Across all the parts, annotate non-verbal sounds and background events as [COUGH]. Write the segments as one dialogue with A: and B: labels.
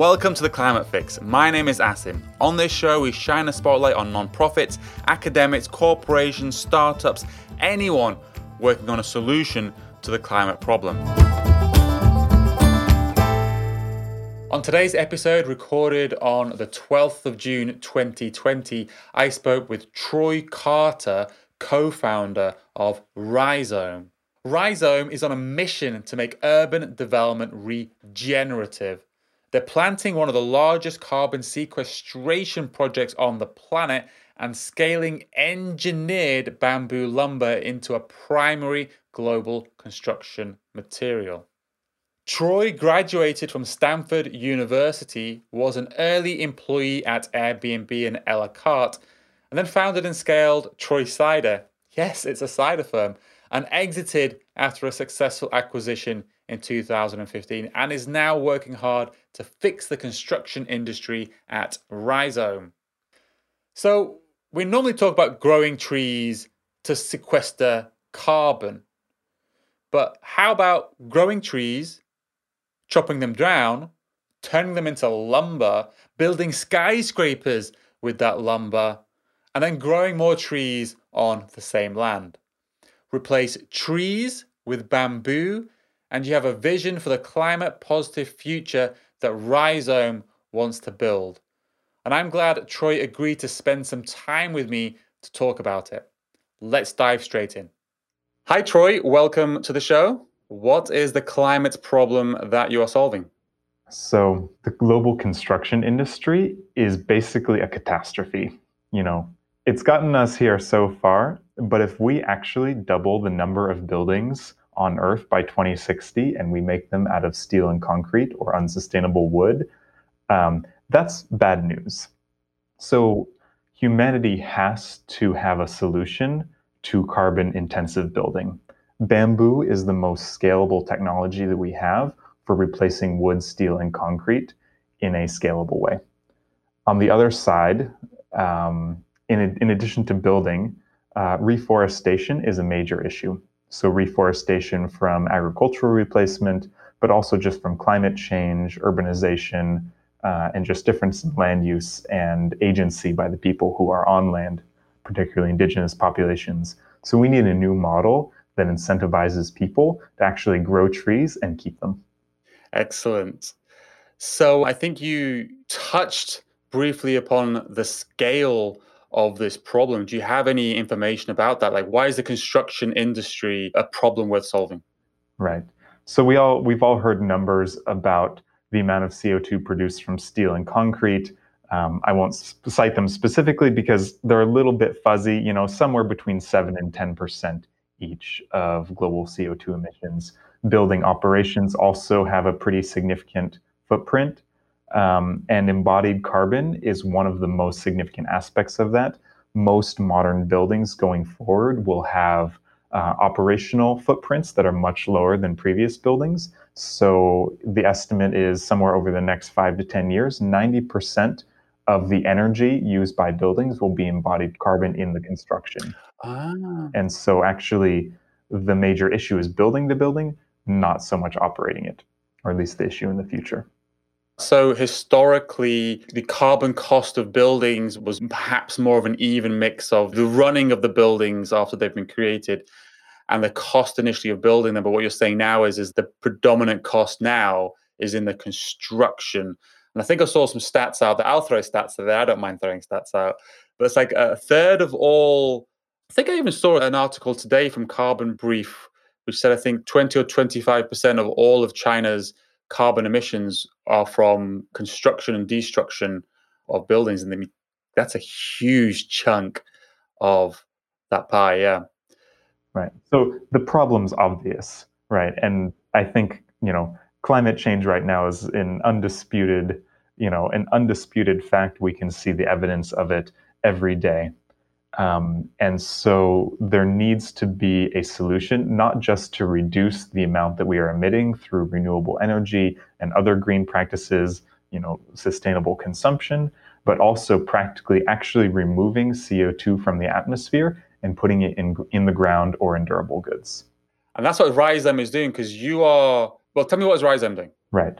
A: Welcome to the Climate Fix. My name is Asim. On this show, we shine a spotlight on nonprofits, academics, corporations, startups, anyone working on a solution to the climate problem. On today's episode, recorded on the 12th of June 2020, I spoke with Troy Carter, co founder of Rizome. Rizome is on a mission to make urban development regenerative. They're planting one of the largest carbon sequestration projects on the planet and scaling engineered bamboo lumber into a primary global construction material. Troy graduated from Stanford University, was an early employee at Airbnb and a la carte, and then founded and scaled Troy Cider. Yes, it's a cider firm, and exited after a successful acquisition in 2015 and is now working hard to fix the construction industry at Rizome. So, we normally talk about growing trees to sequester carbon. But how about growing trees, chopping them down, turning them into lumber, building skyscrapers with that lumber, and then growing more trees on the same land? Replace trees with bamboo and you have a vision for the climate positive future that Rizome wants to build. And I'm glad Troy agreed to spend some time with me to talk about it. Let's dive straight in. Hi, Troy. Welcome to the show. What is the climate problem that you are solving?
B: So, the global construction industry is basically a catastrophe. You know, it's gotten us here so far, but if we actually double the number of buildings on Earth by 2060 and we make them out of steel and concrete or unsustainable wood, um, that's bad news. So humanity has to have a solution to carbon intensive building. Bamboo is the most scalable technology that we have for replacing wood, steel, and concrete in a scalable way. On the other side, um, in, in addition to building, uh, reforestation is a major issue. So, reforestation from agricultural replacement, but also just from climate change, urbanization, uh, and just difference in land use and agency by the people who are on land, particularly indigenous populations. So, we need a new model that incentivizes people to actually grow trees and keep them.
A: Excellent. So, I think you touched briefly upon the scale of this problem. Do you have any information about that? Like, why is the construction industry a problem worth solving?
B: Right. So we all we've all heard numbers about the amount of CO2 produced from steel and concrete. Um, I won't cite them specifically because they're a little bit fuzzy. You know, somewhere between seven and ten percent each of global CO2 emissions. Building operations also have a pretty significant footprint. Um, and embodied carbon is one of the most significant aspects of that. Most modern buildings going forward will have uh, operational footprints that are much lower than previous buildings. So the estimate is somewhere over the next five to 10 years, 90% of the energy used by buildings will be embodied carbon in the construction. Ah. And so actually, the major issue is building the building, not so much operating it, or at least the issue in the future.
A: So historically, the carbon cost of buildings was perhaps more of an even mix of the running of the buildings after they've been created and the cost initially of building them. But what you're saying now is, is the predominant cost now is in the construction. And I think I saw some stats out that I'll throw stats out there. I don't mind throwing stats out. But it's like a third of all, I think I even saw an article today from Carbon Brief, which said I think 20 or 25% of all of China's carbon emissions are from construction and destruction of buildings, and that's a huge chunk of that pie. Yeah.
B: Right. So the problem's obvious, right? And I think you know climate change right now is an undisputed, you know, an undisputed fact. We can see the evidence of it every day. Um, and so there needs to be a solution, not just to reduce the amount that we are emitting through renewable energy and other green practices, you know, sustainable consumption, but also practically actually removing CO2 from the atmosphere and putting it in, in the ground or in durable goods.
A: And that's what Rizome is doing because you are, well, tell me what is Rizome doing?
B: Right.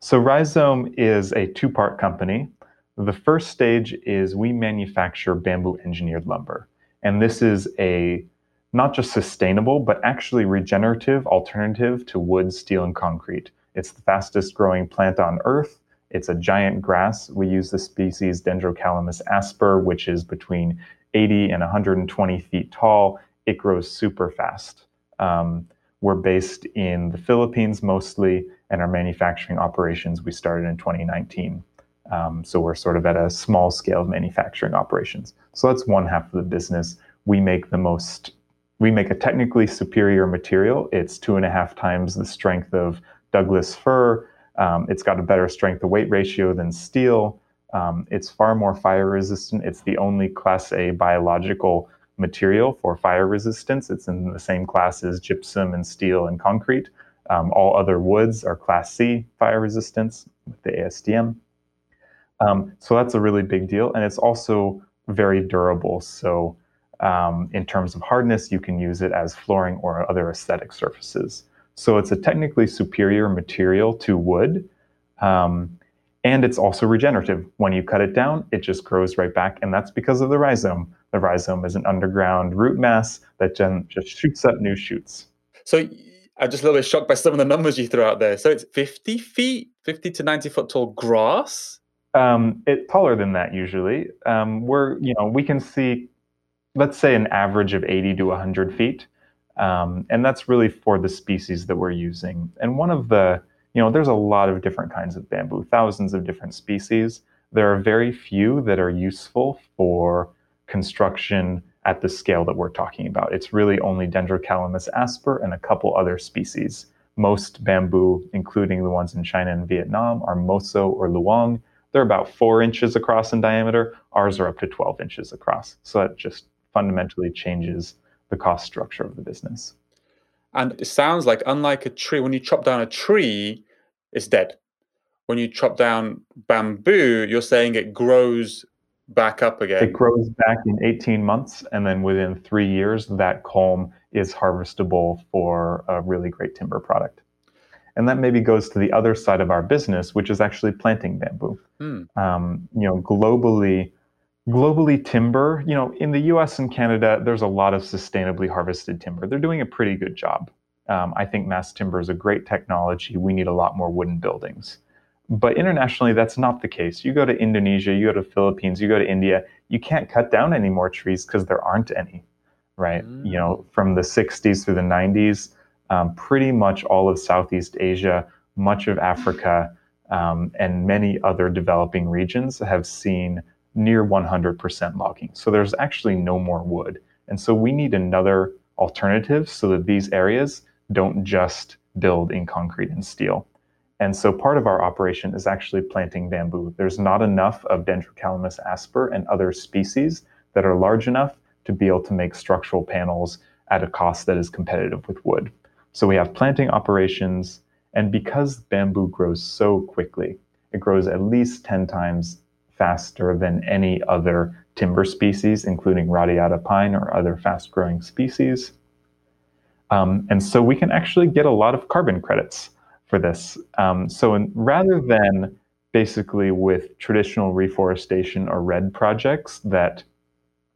B: So Rizome is a two-part company. The first stage is we manufacture bamboo engineered lumber. And this is a not just sustainable, but actually regenerative alternative to wood, steel, and concrete. It's the fastest growing plant on earth. It's a giant grass. We use the species Dendrocalamus asper, which is between 80 and 120 feet tall. It grows super fast. Um, we're based in the Philippines mostly, and our manufacturing operations we started in 2019. Um, so we're sort of at a small scale of manufacturing operations. So that's one half of the business. We make the most, we make a technically superior material. It's two and a half times the strength of Douglas fir. Um, it's got a better strength to weight ratio than steel. Um, it's far more fire resistant. It's the only Class A biological material for fire resistance. It's in the same class as gypsum and steel and concrete. Um, all other woods are Class C fire resistance with the ASTM. Um, so that's a really big deal. And it's also very durable. So, um, in terms of hardness, you can use it as flooring or other aesthetic surfaces. So, it's a technically superior material to wood. Um, and it's also regenerative. When you cut it down, it just grows right back. And that's because of the rhizome. The rhizome is an underground root mass that just shoots up new shoots.
A: So, I'm just a little bit shocked by some of the numbers you threw out there. So, it's 50 feet, 50 to 90 foot tall grass
B: um, it taller than that usually. Um, we're you know we can see, let's say an average of 80 to 100 feet, um, and that's really for the species that we're using. And one of the you know there's a lot of different kinds of bamboo, thousands of different species. There are very few that are useful for construction at the scale that we're talking about. It's really only Dendrocalamus asper and a couple other species. Most bamboo, including the ones in China and Vietnam, are moso or luong, they're about four inches across in diameter. Ours are up to 12 inches across. So that just fundamentally changes the cost structure of the business.
A: And it sounds like, unlike a tree, when you chop down a tree, it's dead. When you chop down bamboo, you're saying it grows back up again.
B: It grows back in 18 months, and then within three years, that culm is harvestable for a really great timber product. And that maybe goes to the other side of our business, which is actually planting bamboo. Mm. Um, you know, globally, globally timber, you know, in the US and Canada, there's a lot of sustainably harvested timber. They're doing a pretty good job. Um, I think mass timber is a great technology. We need a lot more wooden buildings. But internationally, that's not the case. You go to Indonesia, you go to Philippines, you go to India, you can't cut down any more trees because there aren't any, right? Mm. You know, from the 60s through the 90s, um, pretty much all of Southeast Asia, much of Africa, um, and many other developing regions have seen near 100% logging. So there's actually no more wood. And so we need another alternative so that these areas don't just build in concrete and steel. And so part of our operation is actually planting bamboo. There's not enough of Dendrocalamus asper and other species that are large enough to be able to make structural panels at a cost that is competitive with wood. So we have planting operations, and because bamboo grows so quickly, it grows at least 10 times faster than any other timber species, including radiata pine or other fast growing species. Um, and so we can actually get a lot of carbon credits for this. Um, so in, rather than basically with traditional reforestation or REDD projects that,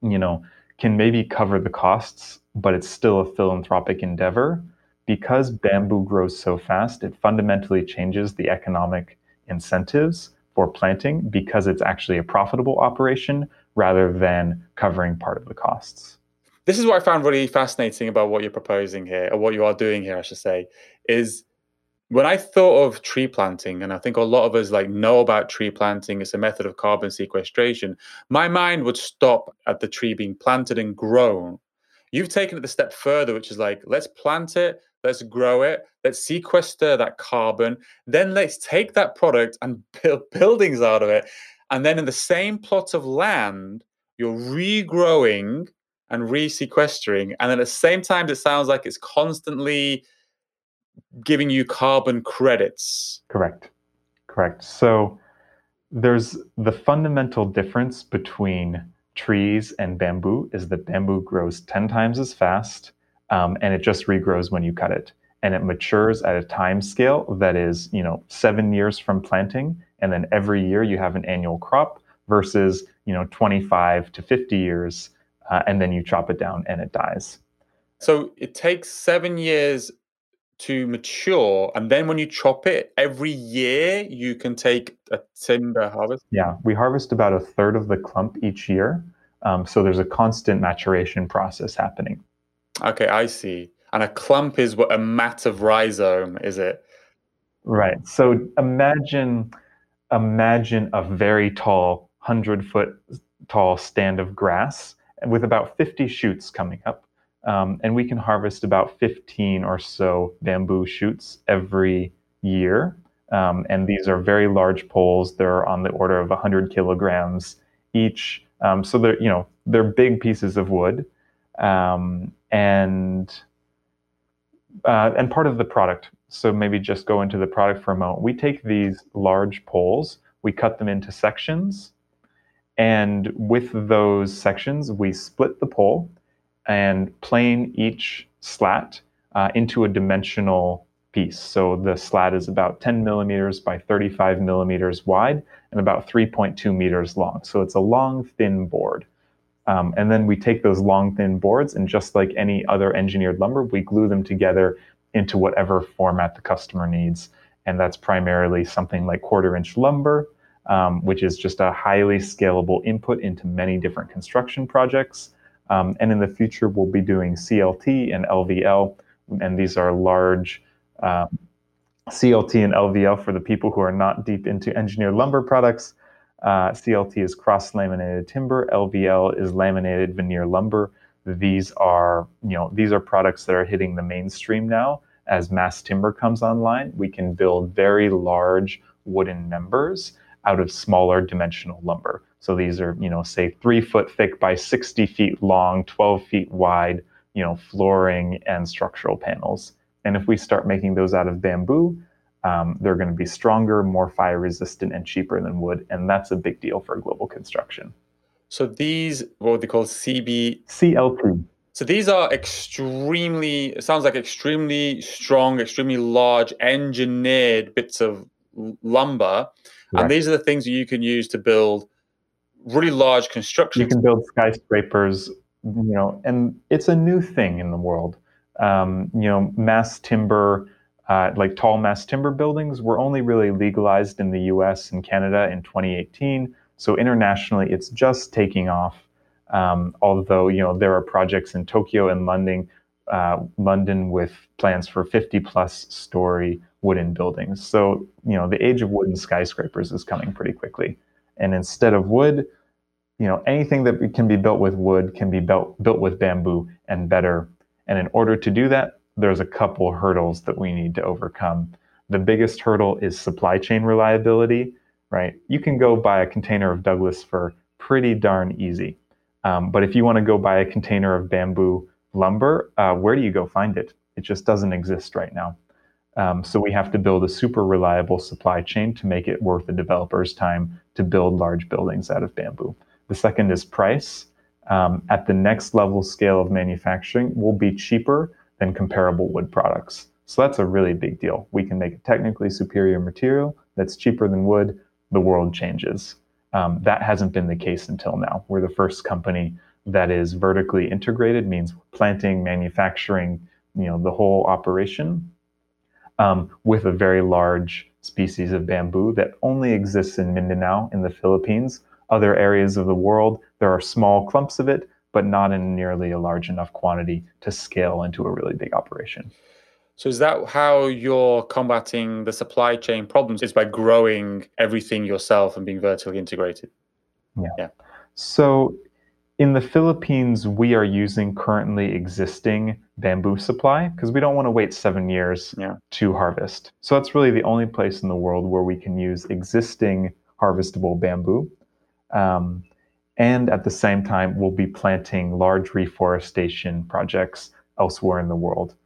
B: you know, can maybe cover the costs, but it's still a philanthropic endeavor, because bamboo grows so fast, it fundamentally changes the economic incentives for planting because it's actually a profitable operation rather than covering part of the costs.
A: This is what I found really fascinating about what you're proposing here, or what you are doing here, I should say, is when I thought of tree planting, and I think a lot of us like know about tree planting, it's a method of carbon sequestration. My mind would stop at the tree being planted and grown. You've taken it the step further, which is like, let's plant it, let's grow it, let's sequester that carbon, then let's take that product and [LAUGHS] build buildings out of it. And then in the same plot of land, you're regrowing and resequestering. And at the same time, it sounds like it's constantly giving you carbon credits.
B: Correct. Correct. So there's the fundamental difference between trees and bamboo is that bamboo grows 10 times as fast um, and it just regrows when you cut it. and it matures at a time scale that is, you know, seven years from planting, and then every year you have an annual crop versus, you know, 25 to 50 years, uh, and then you chop it down and it dies.
A: So it takes seven years to mature, and then when you chop it, every year you can take a timber harvest.
B: Yeah, we harvest about a third of the clump each year, um, so there's a constant maturation process happening.
A: Okay, I see. And a clump is what a mat of rhizome, is it?
B: Right. So imagine imagine a very tall, hundred foot tall stand of grass with about 50 shoots coming up. Um, and we can harvest about 15 or so bamboo shoots every year. Um, and these are very large poles. They're on the order of 100 kilograms each. Um, so they're, you know, they're big pieces of wood. Um, and uh, and part of the product. So maybe just go into the product for a moment. We take these large poles, we cut them into sections, and with those sections, we split the pole and plane each slat uh, into a dimensional piece. So the slat is about 10 millimeters by 35 millimeters wide and about 3.2 meters long. So it's a long, thin board. Um, and then we take those long, thin boards, and just like any other engineered lumber, we glue them together into whatever format the customer needs. And that's primarily something like quarter inch lumber, um, which is just a highly scalable input into many different construction projects. Um, and in the future, we'll be doing CLT and LVL, and these are large um, CLT and LVL for the people who are not deep into engineered lumber products. Uh, CLT is cross laminated timber. LVL is laminated veneer lumber. These are, you know, these are products that are hitting the mainstream now. As mass timber comes online, we can build very large wooden members out of smaller dimensional lumber. So these are, you know, say three foot thick by 60 feet long, 12 feet wide, you know, flooring and structural panels. And if we start making those out of bamboo, um, they're going to be stronger, more fire resistant, and cheaper than wood. And that's a big deal for global construction.
A: So these, what would they call CB?
B: CLT.
A: So these are extremely, it sounds like extremely strong, extremely large engineered bits of lumber. Right. And these are the things that you can use to build really large construction.
B: You can build skyscrapers, you know, and it's a new thing in the world. Um, you know, mass timber uh, like tall mass timber buildings were only really legalized in the US and Canada in 2018. So internationally, it's just taking off. Um, although you know there are projects in Tokyo and London, uh, London with plans for 50 plus story wooden buildings. So you know the age of wooden skyscrapers is coming pretty quickly. And instead of wood, you know anything that can be built with wood can be built built with bamboo and better. And in order to do that, there's a couple hurdles that we need to overcome. The biggest hurdle is supply chain reliability, right? You can go buy a container of Douglas fir pretty darn easy. Um, but if you want to go buy a container of bamboo lumber, uh, where do you go find it? It just doesn't exist right now. Um, so we have to build a super reliable supply chain to make it worth the developer's time to build large buildings out of bamboo. The second is price. Um, at the next level scale of manufacturing, will be cheaper than comparable wood products. So that's a really big deal. We can make a technically superior material that's cheaper than wood. The world changes. Um, that hasn't been the case until now. We're the first company that is vertically integrated, means planting, manufacturing, you know, the whole operation, um, with a very large species of bamboo that only exists in Mindanao in the Philippines. Other areas of the world, there are small clumps of it, but not in nearly a large enough quantity to scale into a really big operation.
A: So is that how you're combating the supply chain problems? Is by growing everything yourself and being vertically integrated?
B: Yeah. yeah. So in the Philippines, we are using currently existing bamboo supply because we don't want to wait seven years yeah. to harvest. So that's really the only place in the world where we can use existing harvestable bamboo. Um, and at the same time, we'll be planting large reforestation projects elsewhere in the world.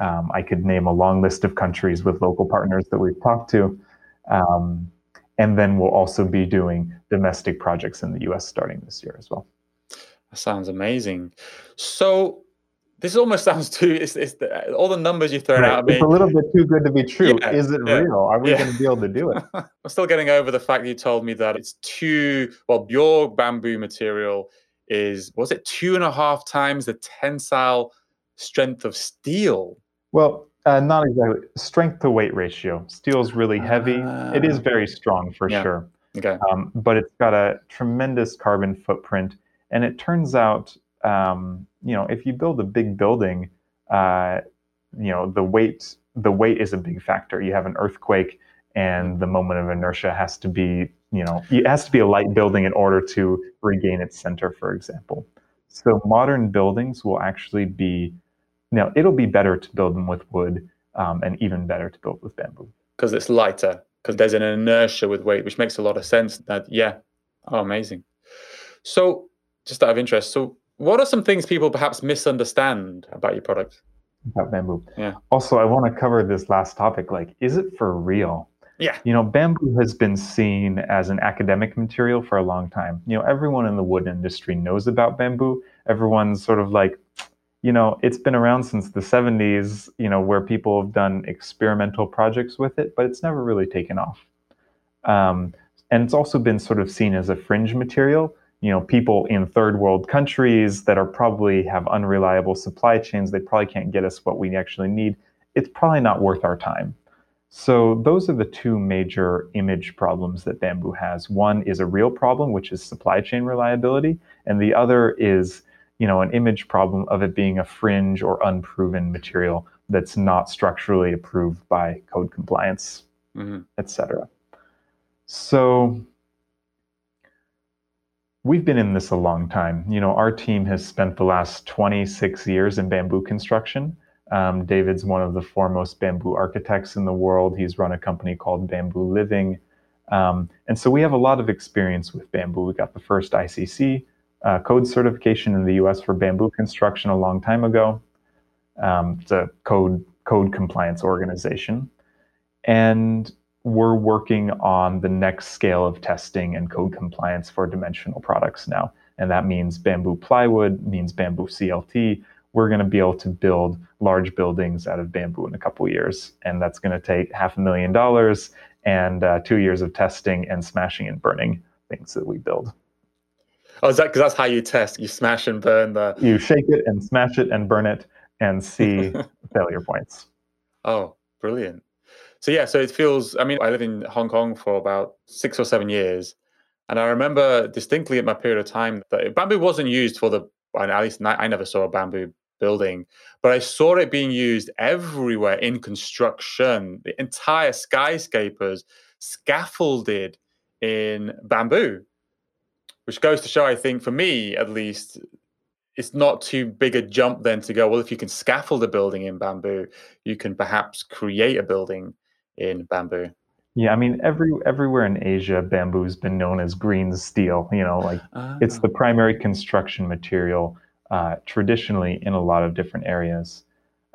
B: Um, I could name a long list of countries with local partners that we've talked to. Um, and then we'll also be doing domestic projects in the US starting this year as well.
A: That sounds amazing. So, this almost [LAUGHS] sounds too. It's, it's the, all the numbers you've thrown
B: Right,
A: out at me.
B: It's a little bit too good to be true.
A: Yeah,
B: Is it
A: yeah,
B: real? Are we
A: yeah.
B: going to be able to do it? [LAUGHS]
A: I'm still getting over the fact that you told me that it's two. Well, your bamboo material is was it two and a half times the tensile strength of steel?
B: Well, uh, not exactly. Strength to weight ratio. Steel's really heavy. it is
A: Ah.
B: very strong for sure,
A: Okay.
B: um, but it's got a tremendous carbon footprint. And it turns out, um, you know, if you build a big building, uh, you know, the weight the weight is a big factor. You have an earthquake, and the moment of inertia has to be, you know, it has to be a light building in order to regain its center, for example. So modern buildings will actually be, you now it'll be better to build them with wood, um, and even better to build with bamboo.
A: Because it's lighter. Because there's an inertia with weight, which makes a lot of sense. That yeah. Oh, amazing. So, just out of interest, so what are some things people perhaps misunderstand about your product?
B: about bamboo.
A: Yeah.
B: Also, I want to cover this last topic. Like, is it for real?
A: Yeah.
B: You know, bamboo has been seen as an academic material for a long time. You know, everyone in the wood industry knows about bamboo. Everyone's sort of like, you know, it's been around since the 70s, you know, where people have done experimental projects with it, but it's never really taken off. Um, and it's also been sort of seen as a fringe material. You know, people in third world countries that are probably have unreliable supply chains, they probably can't get us what we actually need. It's probably not worth our time. So those are the two major image problems that bamboo has. One is a real problem, which is supply chain reliability, and the other is, you know, an image problem of it being a fringe or unproven material that's not structurally approved by code compliance,
A: Mhm.
B: etc. So we've been in this a long time. You know, our team has spent the last 26 years in bamboo construction. Um, David's one of the foremost bamboo architects in the world. He's run a company called Bamboo Living. Um, and so we have a lot of experience with bamboo. We got the first ICC uh, code certification in the US for bamboo construction a long time ago. Um, it's a code, code compliance organization. And we're working on the next scale of testing and code compliance for dimensional products now. And that means bamboo plywood, means bamboo CLT, we're going to be able to build large buildings out of bamboo in a couple years. And that's going to take half a million dollars and uh, two years of testing and smashing and burning things that we build.
A: Oh, is that because that's how you test? You smash and burn the.
B: You shake it and smash it and burn it and see [LAUGHS] failure points.
A: Oh, brilliant. So yeah, so it feels. I mean, I lived in Hong Kong for about six or seven years, and I remember distinctly at my period of time that bamboo wasn't used for the. At least I never saw a bamboo building, but I saw it being used everywhere in construction. The entire skyscrapers scaffolded in bamboo, which goes to show, I think, for me at least, it's not too big a jump then to go, well, if you can scaffold a building in bamboo, you can perhaps create a building in bamboo.
B: Yeah, I mean, every everywhere in Asia, bamboo's been known as green steel. You know, like it's
A: Ah,
B: the primary construction material uh, traditionally in a lot of different areas.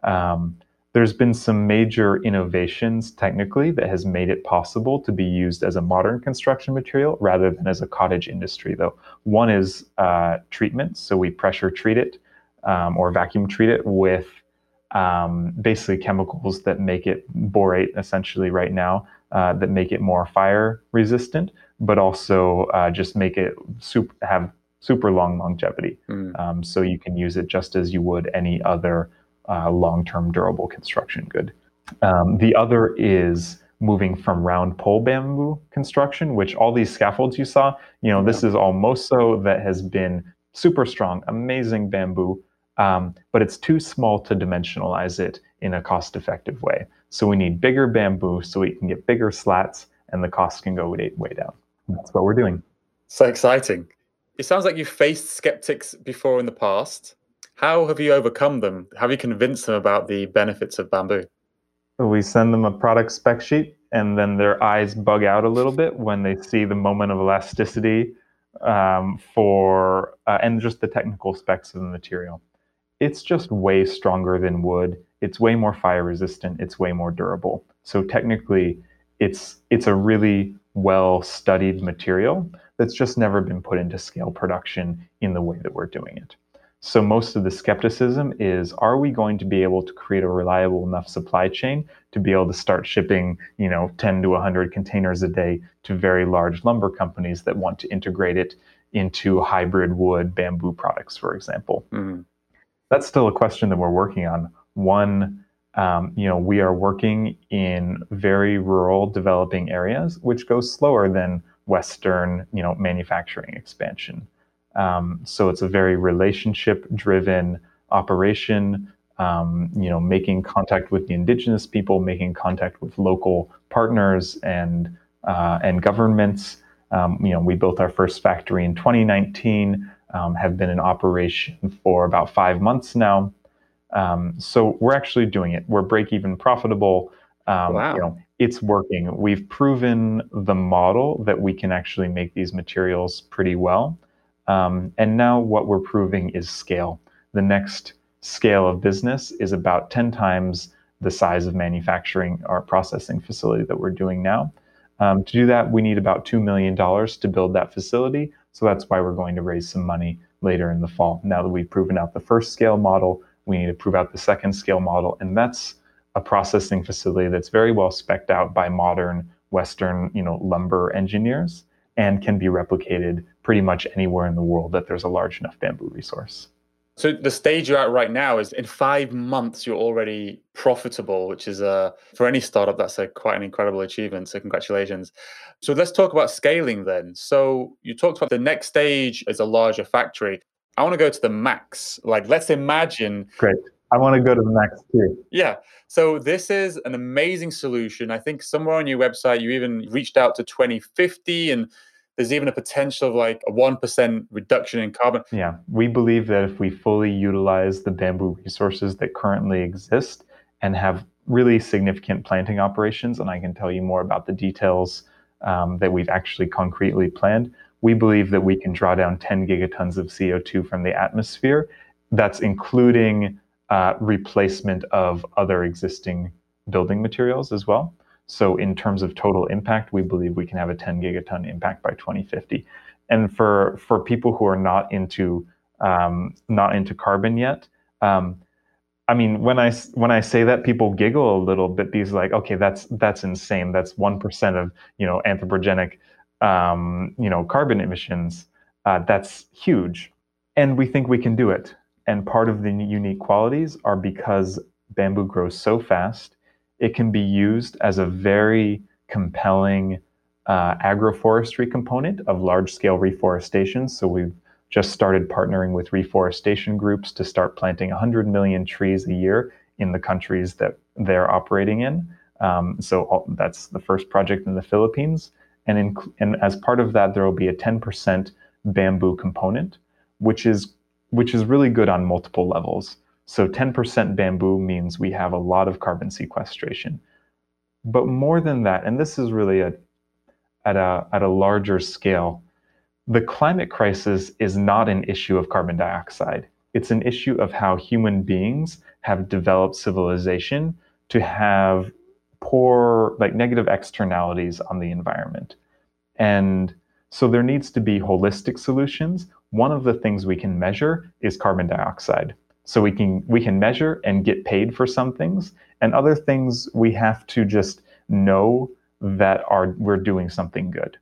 B: Um, there's been some major innovations technically that has made it possible to be used as a modern construction material rather than as a cottage industry, though. One is uh, treatment. So we pressure treat it um, or vacuum treat it with um, basically chemicals that make it borate essentially right now, uh, that make it more fire resistant, but also uh, just make it super, have super long longevity.
A: mm,
B: Um, so you can use it just as you would any other uh, long-term durable construction good. Um, the other is moving from round pole bamboo construction, which all these scaffolds you saw, you know, this is all Moso that has been super strong, amazing bamboo, um, but it's too small to dimensionalize it in a cost-effective way. So we need bigger bamboo so we can get bigger slats and the cost can go way, way down. That's what we're doing.
A: so exciting. It sounds like you've faced skeptics before in the past. How have you overcome them? Have you convinced them about the benefits of bamboo?
B: We send them a product spec sheet, and then their eyes bug out a little bit when they see the moment of elasticity um, for uh, and just the technical specs of the material. It's just way stronger than wood. It's way more fire resistant. It's way more durable. So technically, it's it's a really well studied material that's just never been put into scale production in the way that we're doing it. So most of the skepticism is are we going to be able to create a reliable enough supply chain to be able to start shipping, you know, 10 to 100 containers a day to very large lumber companies that want to integrate it into hybrid wood bamboo products, for example. Mm-hmm. That's still a question that we're working on. One, um, you know, we are working in very rural developing areas, which goes slower than Western, you know, manufacturing expansion. Um, so it's a very relationship driven operation. Um, you know, making contact with the indigenous people, making contact with local partners and uh, and governments. Um, you know, we built our first factory in 2019. Um, have been in operation for about five months now. Um, so we're actually doing it. We're break even profitable. Um, wow. You know, it's working. We've proven the model that we can actually make these materials pretty well. Um, and now what we're proving is scale. The next scale of business is about 10 times the size of manufacturing or processing facility that we're doing now. Um, to do that, we need about $2 million to build that facility. So that's why we're going to raise some money later in the fall. Now that we've proven out the first scale model, we need to prove out the second scale model. And that's a processing facility that's very well specced out by modern Western, you know, lumber engineers and can be replicated pretty much anywhere in the world that there's a large enough bamboo resource.
A: So the stage you're at right now is in five months you're already profitable, which is a for any startup that's a quite an incredible achievement. So congratulations. So let's talk about scaling then. So you talked about the next stage is a larger factory. I want to go to the max. Like let's imagine
B: Great. I want to go to the max too.
A: Yeah. So this is an amazing solution. I think somewhere on your website you even reached out to 2050 and there's even a potential of like a 1% reduction in carbon.
B: Yeah. We believe that if we fully utilize the bamboo resources that currently exist and have really significant planting operations, and I can tell you more about the details um, that we've actually concretely planned, we believe that we can draw down 10 gigatons of CO2 from the atmosphere. That's including uh, replacement of other existing building materials as well. So, in terms of total impact, we believe we can have a 10 gigaton impact by 2050. And for for people who are not into um, not into carbon yet, um, I mean, when I when I say that, people giggle a little bit These like, okay, that's that's insane. That's one percent of you know anthropogenic um, you know carbon emissions. Uh, that's huge, and we think we can do it. And part of the unique qualities are because bamboo grows so fast, it can be used as a very compelling uh, agroforestry component of large scale reforestation. So we've just started partnering with reforestation groups to start planting 100 million trees a year in the countries that they're operating in. Um, so all, that's the first project in the Philippines. And, in, and as part of that, there will be a 10% bamboo component, which is which is really good on multiple levels. So 10% bamboo means we have a lot of carbon sequestration. But more than that, and this is really a, at, a, at a larger scale, the climate crisis is not an issue of carbon dioxide. It's an issue of how human beings have developed civilization to have poor, like negative externalities on the environment. And so there needs to be holistic solutions one of the things we can measure is carbon dioxide. So we can we can measure and get paid for some things, and other things we have to just know that are we're doing something good.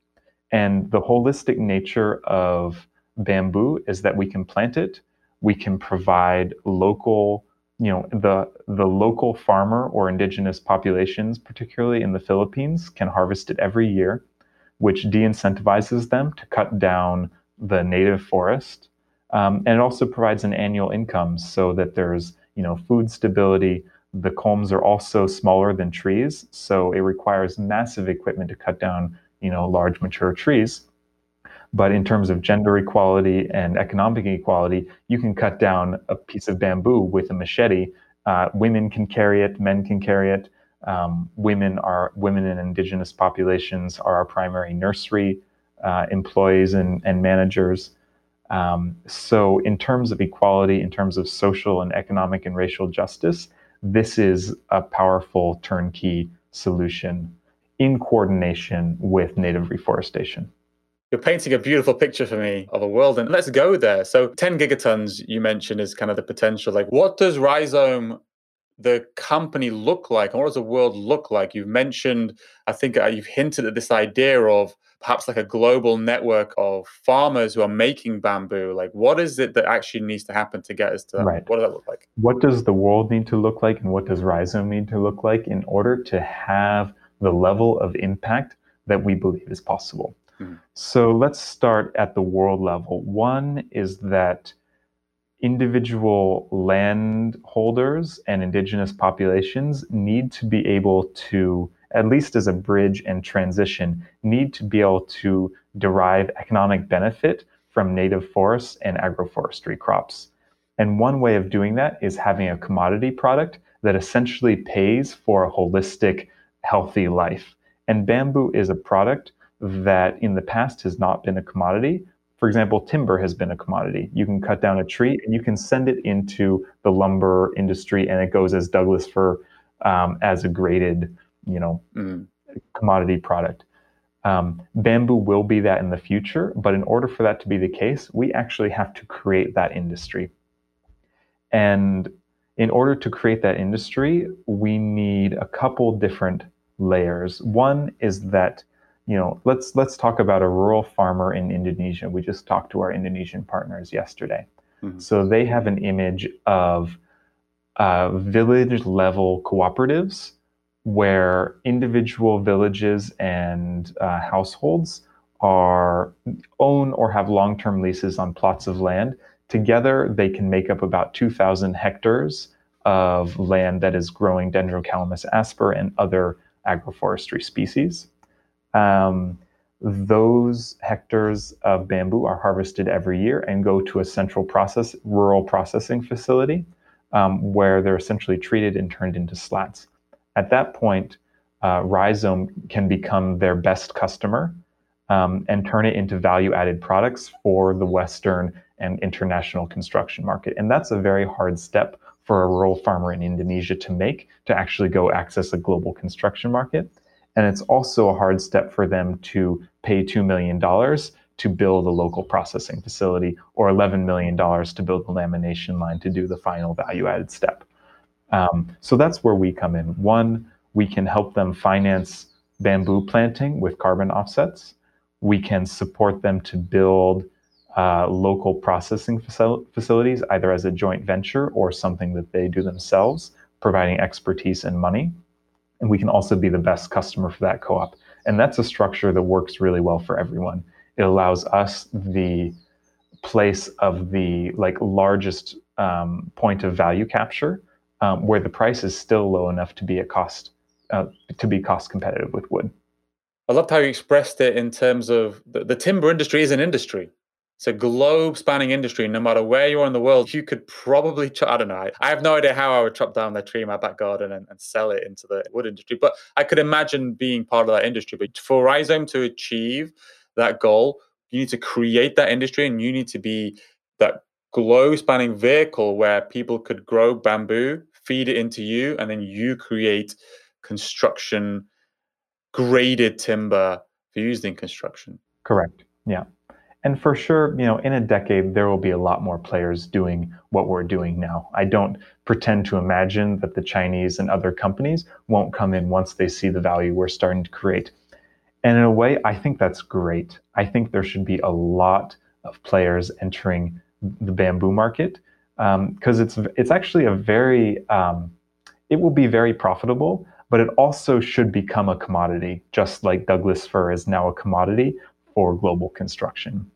B: And the holistic nature of bamboo is that we can plant it, we can provide local, you know, the the local farmer or indigenous populations, particularly in the Philippines, can harvest it every year, which de-incentivizes them to cut down the native forest. Um, and it also provides an annual income so that there's you know food stability. The culms are also smaller than trees, so it requires massive equipment to cut down you know large mature trees. But in terms of gender equality and economic equality, you can cut down a piece of bamboo with a machete. Uh, women can carry it, men can carry it. Um, women are women in indigenous populations are our primary nursery uh, employees and, and managers. Um, so, in terms of equality, in terms of social and economic and racial justice, this is a powerful turnkey solution in coordination with native reforestation.
A: You're painting a beautiful picture for me of a world, and let's go there. So, 10 gigatons you mentioned is kind of the potential. Like, what does Rizome, the company, look like, and what does the world look like? You've mentioned, I think uh, you've hinted at this idea of perhaps like a global network of farmers who are making bamboo like what is it that actually needs to happen to get us to that right. what does that look like
B: what does the world need to look like and what does Rizome need to look like in order to have the level of impact that we believe is possible mm-hmm. so let's start at the world level one is that individual landholders and indigenous populations need to be able to at least as a bridge and transition, need to be able to derive economic benefit from native forests and agroforestry crops. And one way of doing that is having a commodity product that essentially pays for a holistic, healthy life. And bamboo is a product that in the past has not been a commodity. For example, timber has been a commodity. You can cut down a tree and you can send it into the lumber industry, and it goes as Douglas fir um, as a graded you know, mm. commodity product. Um, bamboo will be that in the future, but in order for that to be the case, we actually have to create that industry. And in order to create that industry, we need a couple different layers. One is that, you know, let's let's talk about a rural farmer in Indonesia. We just talked to our Indonesian partners yesterday. Mm-hmm. So they have an image of uh, village level cooperatives where individual villages and uh, households are own or have long-term leases on plots of land. Together, they can make up about 2,000 hectares of land that is growing Dendrocalamus asper and other agroforestry species. Um, those hectares of bamboo are harvested every year and go to a central process, rural processing facility, um, where they're essentially treated and turned into slats. At that point, uh, Rizome can become their best customer um, and turn it into value added products for the Western and international construction market. And that's a very hard step for a rural farmer in Indonesia to make to actually go access a global construction market. And it's also a hard step for them to pay $2 million to build a local processing facility or $11 million to build the lamination line to do the final value added step. Um, so that's where we come in. One, we can help them finance bamboo planting with carbon offsets. We can support them to build uh, local processing facil- facilities, either as a joint venture or something that they do themselves, providing expertise and money. And we can also be the best customer for that co op. And that's a structure that works really well for everyone. It allows us the place of the like largest um, point of value capture um, where the price is still low enough to be a cost uh, to be cost competitive with wood.
A: I loved how you expressed it in terms of the, the timber industry is an industry. It's a globe spanning industry. No matter where you are in the world, you could probably, I don't know, I have no idea how I would chop down that tree in my back garden and, and, sell it into the wood industry. But I could imagine being part of that industry. But for Rizome to achieve that goal, you need to create that industry and you need to be that globe spanning vehicle where people could grow bamboo feed it into you, and then you create construction graded timber for used in construction.
B: Correct. Yeah. And for sure, you know, in a decade, there will be a lot more players doing what we're doing now. I don't pretend to imagine that the Chinese and other companies won't come in once they see the value we're starting to create. And in a way, I think that's great. I think there should be a lot of players entering the bamboo market because um, it's it's actually a very um, it will be very profitable, but it also should become a commodity, just like Douglas fir is now a commodity for global construction.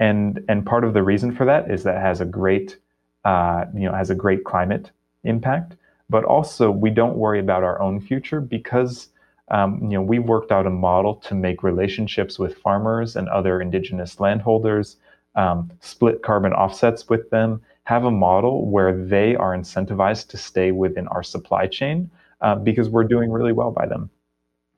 B: And and part of the reason for that is that it has a great uh, you know has a great climate impact, but also we don't worry about our own future because um, you know we worked out a model to make relationships with farmers and other indigenous landholders, um, split carbon offsets with them, have a model where they are incentivized to stay within our supply chain uh, because we're doing really well by them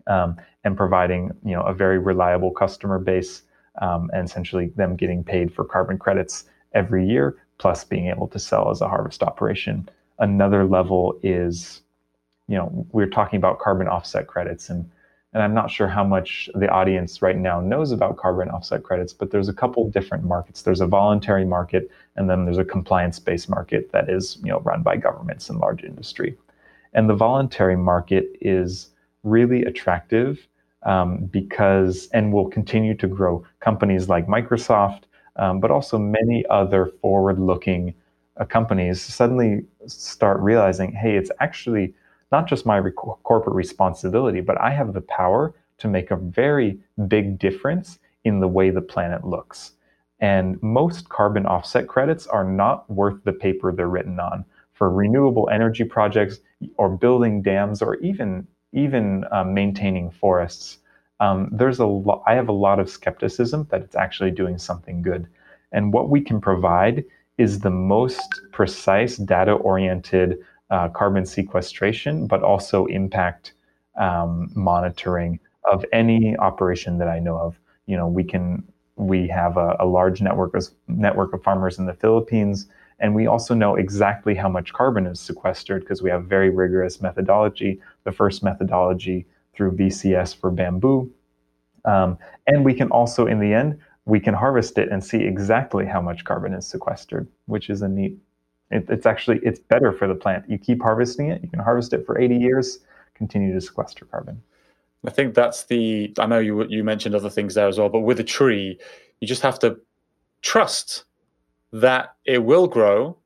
B: um, and providing you know a very reliable customer base um, and essentially them getting paid for carbon credits every year plus being able to sell as a harvest operation. Another level is you know we're talking about carbon offset credits and and I'm not sure how much the audience right now knows about carbon offset credits, but there's a couple different markets. There's a voluntary market, and then there's a compliance-based market that is, you know, run by governments and large industry. And the voluntary market is really attractive um, because, and will continue to grow. Companies like Microsoft, um, but also many other forward-looking uh, companies suddenly start realizing, hey, it's actually not just my re- corporate responsibility, but I have the power to make a very big difference in the way the planet looks. And most carbon offset credits are not worth the paper they're written on. For renewable energy projects or building dams or even even um, maintaining forests, um, there's a lot. I have a lot of skepticism that it's actually doing something good. And what we can provide is the most precise data-oriented uh, carbon sequestration, but also impact um, monitoring of any operation that I know of. You know, we can we have a, a, large network of network of farmers in the Philippines, and we also know exactly how much carbon is sequestered because we have very rigorous methodology. The first methodology through VCS for bamboo, um, and we can also, in the end, we can harvest it and see exactly how much carbon is sequestered, which is a neat it, it's actually it's better for the plant. You keep harvesting it. You can harvest it for 80 years, continue to sequester carbon.
A: I think that's the. I know you you mentioned other things there as well, but with a tree, you just have to trust that it will grow.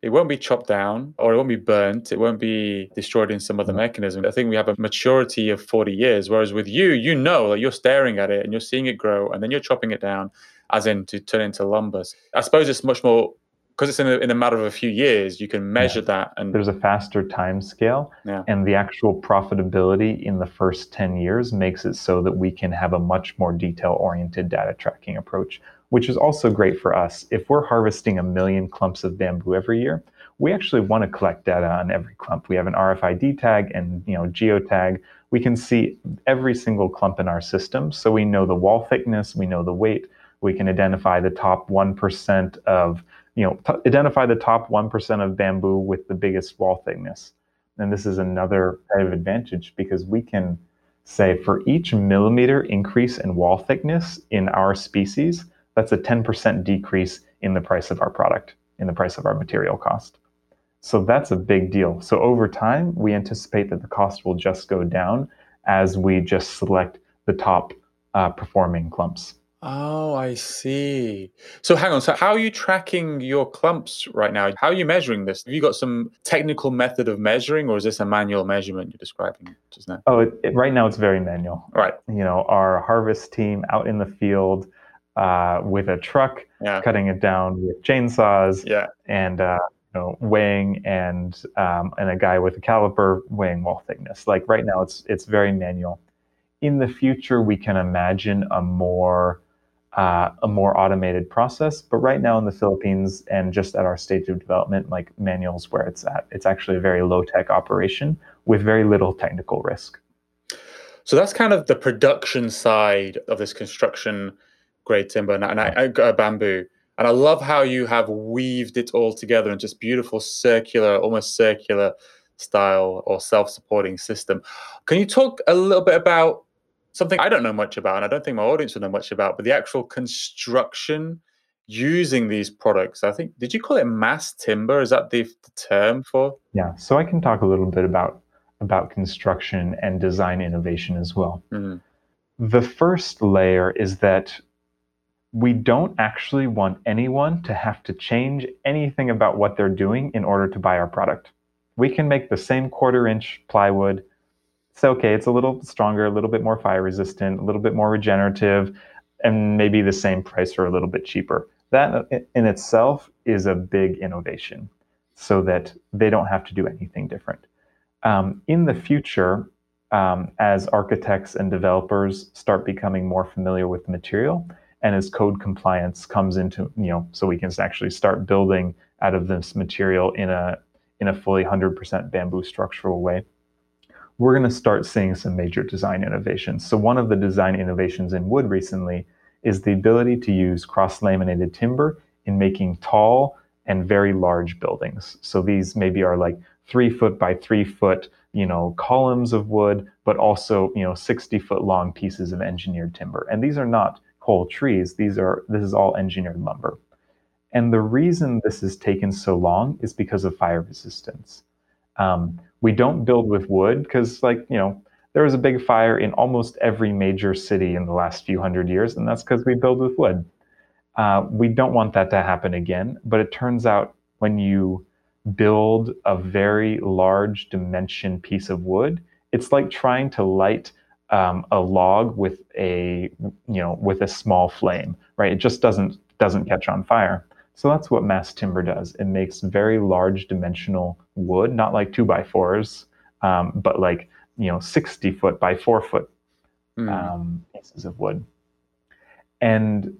A: It won't be chopped down, or it won't be burnt. It won't be destroyed in some other mm. mechanism. I think we have a maturity of 40 years, whereas with you, you know that you're staring at it and you're seeing it grow, and then you're chopping it down, as in to turn into lumber. I suppose it's much more because it's in a, in a matter of a few years, you can measure yeah. that. And
B: there's a faster time scale, yeah. and the actual profitability in the first 10 years makes it so that we can have a much more detail oriented data tracking approach, which is also great for us. If we're harvesting a million clumps of bamboo every year, we actually want to collect data on every clump. We have an RFID tag and you know geotag. We can see every single clump in our system, so we know the wall thickness, we know the weight, we can identify the top 1% of you know, t- identify the top 1% of bamboo with the biggest wall thickness. And this is another kind of advantage because we can say for each millimeter increase in wall thickness in our species, that's a 10% decrease in the price of our product, in the price of our material cost. So that's a big deal. So over time, we anticipate that the cost will just go down as we just select the top uh, performing clumps.
A: Oh, I see. So hang on. So how are you tracking your clumps right now? How are you measuring this? Have you got some technical method of measuring, or is this a manual measurement you're describing just now?
B: Oh, it, it, right now it's very manual.
A: Right.
B: You know, our harvest team out in the field uh, with a truck, yeah. cutting it down with chainsaws,
A: yeah.
B: and uh, you know, weighing, and um, and a guy with a caliper weighing wall thickness. Like right now, it's it's very manual. In the future, we can imagine a more uh, a more automated process. But right now in the Philippines and just at our stage of development, like manuals where it's at, it's actually a very low tech operation with very little technical risk.
A: So that's kind of the production side of this construction grade timber and, I, I, uh, bamboo. And I love how you have weaved it all together in just beautiful circular, almost circular style or self-supporting system. Can you talk a little bit about something I don't know much about, and I don't think my audience will know much about, but the actual construction using these products. I think did you call it mass timber? Is that the, the term for?
B: Yeah. So I can talk a little bit about about construction and design innovation as well. Mm-hmm. The first layer is that we don't actually want anyone to have to change anything about what they're doing in order to buy our product. We can make the same quarter inch plywood so okay, it's a little stronger, a little bit more fire resistant, a little bit more regenerative, and maybe the same price or a little bit cheaper. That in itself is a big innovation so that they don't have to do anything different. Um, in the future, um, as architects and developers start becoming more familiar with the material, and as code compliance comes into, you know, so we can actually start building out of this material in a in a fully 100% bamboo structural way, we're going to start seeing some major design innovations. So, one of the design innovations in wood recently is the ability to use cross laminated timber in making tall and very large buildings. So, these maybe are like three foot by three foot you know, columns of wood, but also, you know, 60 foot long pieces of engineered timber. And these are not whole trees. These are, this is all engineered lumber. And the reason this has taken so long is because of fire resistance. Um, we don't build with wood because, like, you know, there was a big fire in almost every major city in the last few hundred years, and that's because we build with wood. Uh, we don't want that to happen again, but it turns out when you build a very large dimension piece of wood, it's like trying to light um, a log with a you know with a small flame, right? It just doesn't doesn't catch on fire. So that's what mass timber does. It makes very large dimensional wood, not like two by fours, um, but like you know 60 foot by four foot mm. um, pieces of wood. And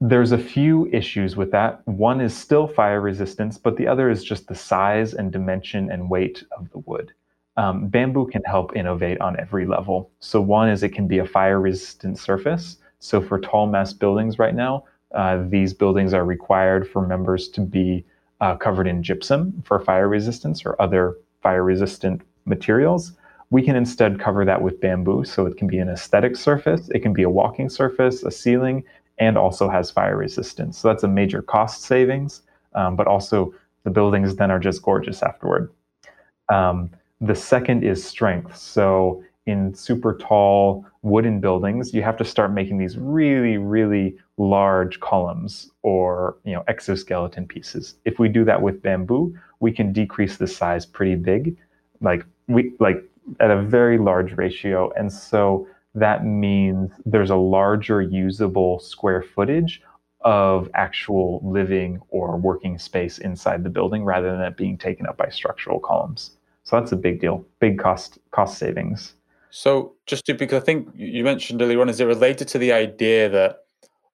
B: there's a few issues with that. One is still fire resistance, but the other is just the size and dimension and weight of the wood. Um, bamboo can help innovate on every level. So, one is it can be a fire resistant surface. So, for tall mass buildings right now, uh, these buildings are required for members to be uh, covered in gypsum for fire resistance or other fire resistant materials. We can instead cover that with bamboo. So, it can be an aesthetic surface, it can be a walking surface, a ceiling, and also has fire resistance. So that's a major cost savings, um, but also the buildings then are just gorgeous afterward. Um, the second is strength. So in super tall wooden buildings, you have to start making these really, really large columns or you know exoskeleton pieces. If we do that with bamboo, we can decrease the size pretty big, like we like at a very large ratio. And so that means there's a larger usable square footage of actual living or working space inside the building rather than it being taken up by structural columns. So that's a big deal, big cost cost savings.
A: So just to because I think you mentioned earlier on, is it related to the idea that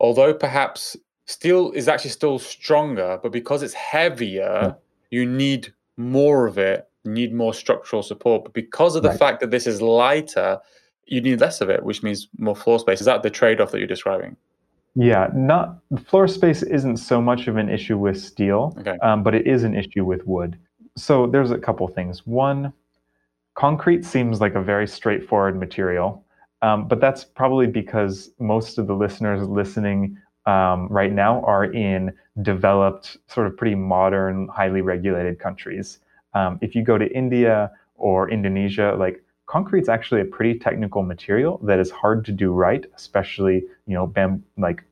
A: although perhaps steel is actually still stronger, but because it's heavier, you need more of it, you need more structural support. But because of the right. fact that this is lighter, you need less of it, which means more floor space. Is that the trade off that you're describing?
B: Yeah, not floor space isn't so much of an issue with steel, okay. um, but it is an issue with wood. So there's a couple things. One, concrete seems like a very straightforward material, um, but that's probably because most of the listeners listening um, right now are in developed, sort of pretty modern, highly regulated countries. Um, if you go to India or Indonesia, like concrete's actually a pretty technical material that is hard to do right, especially you know bam- like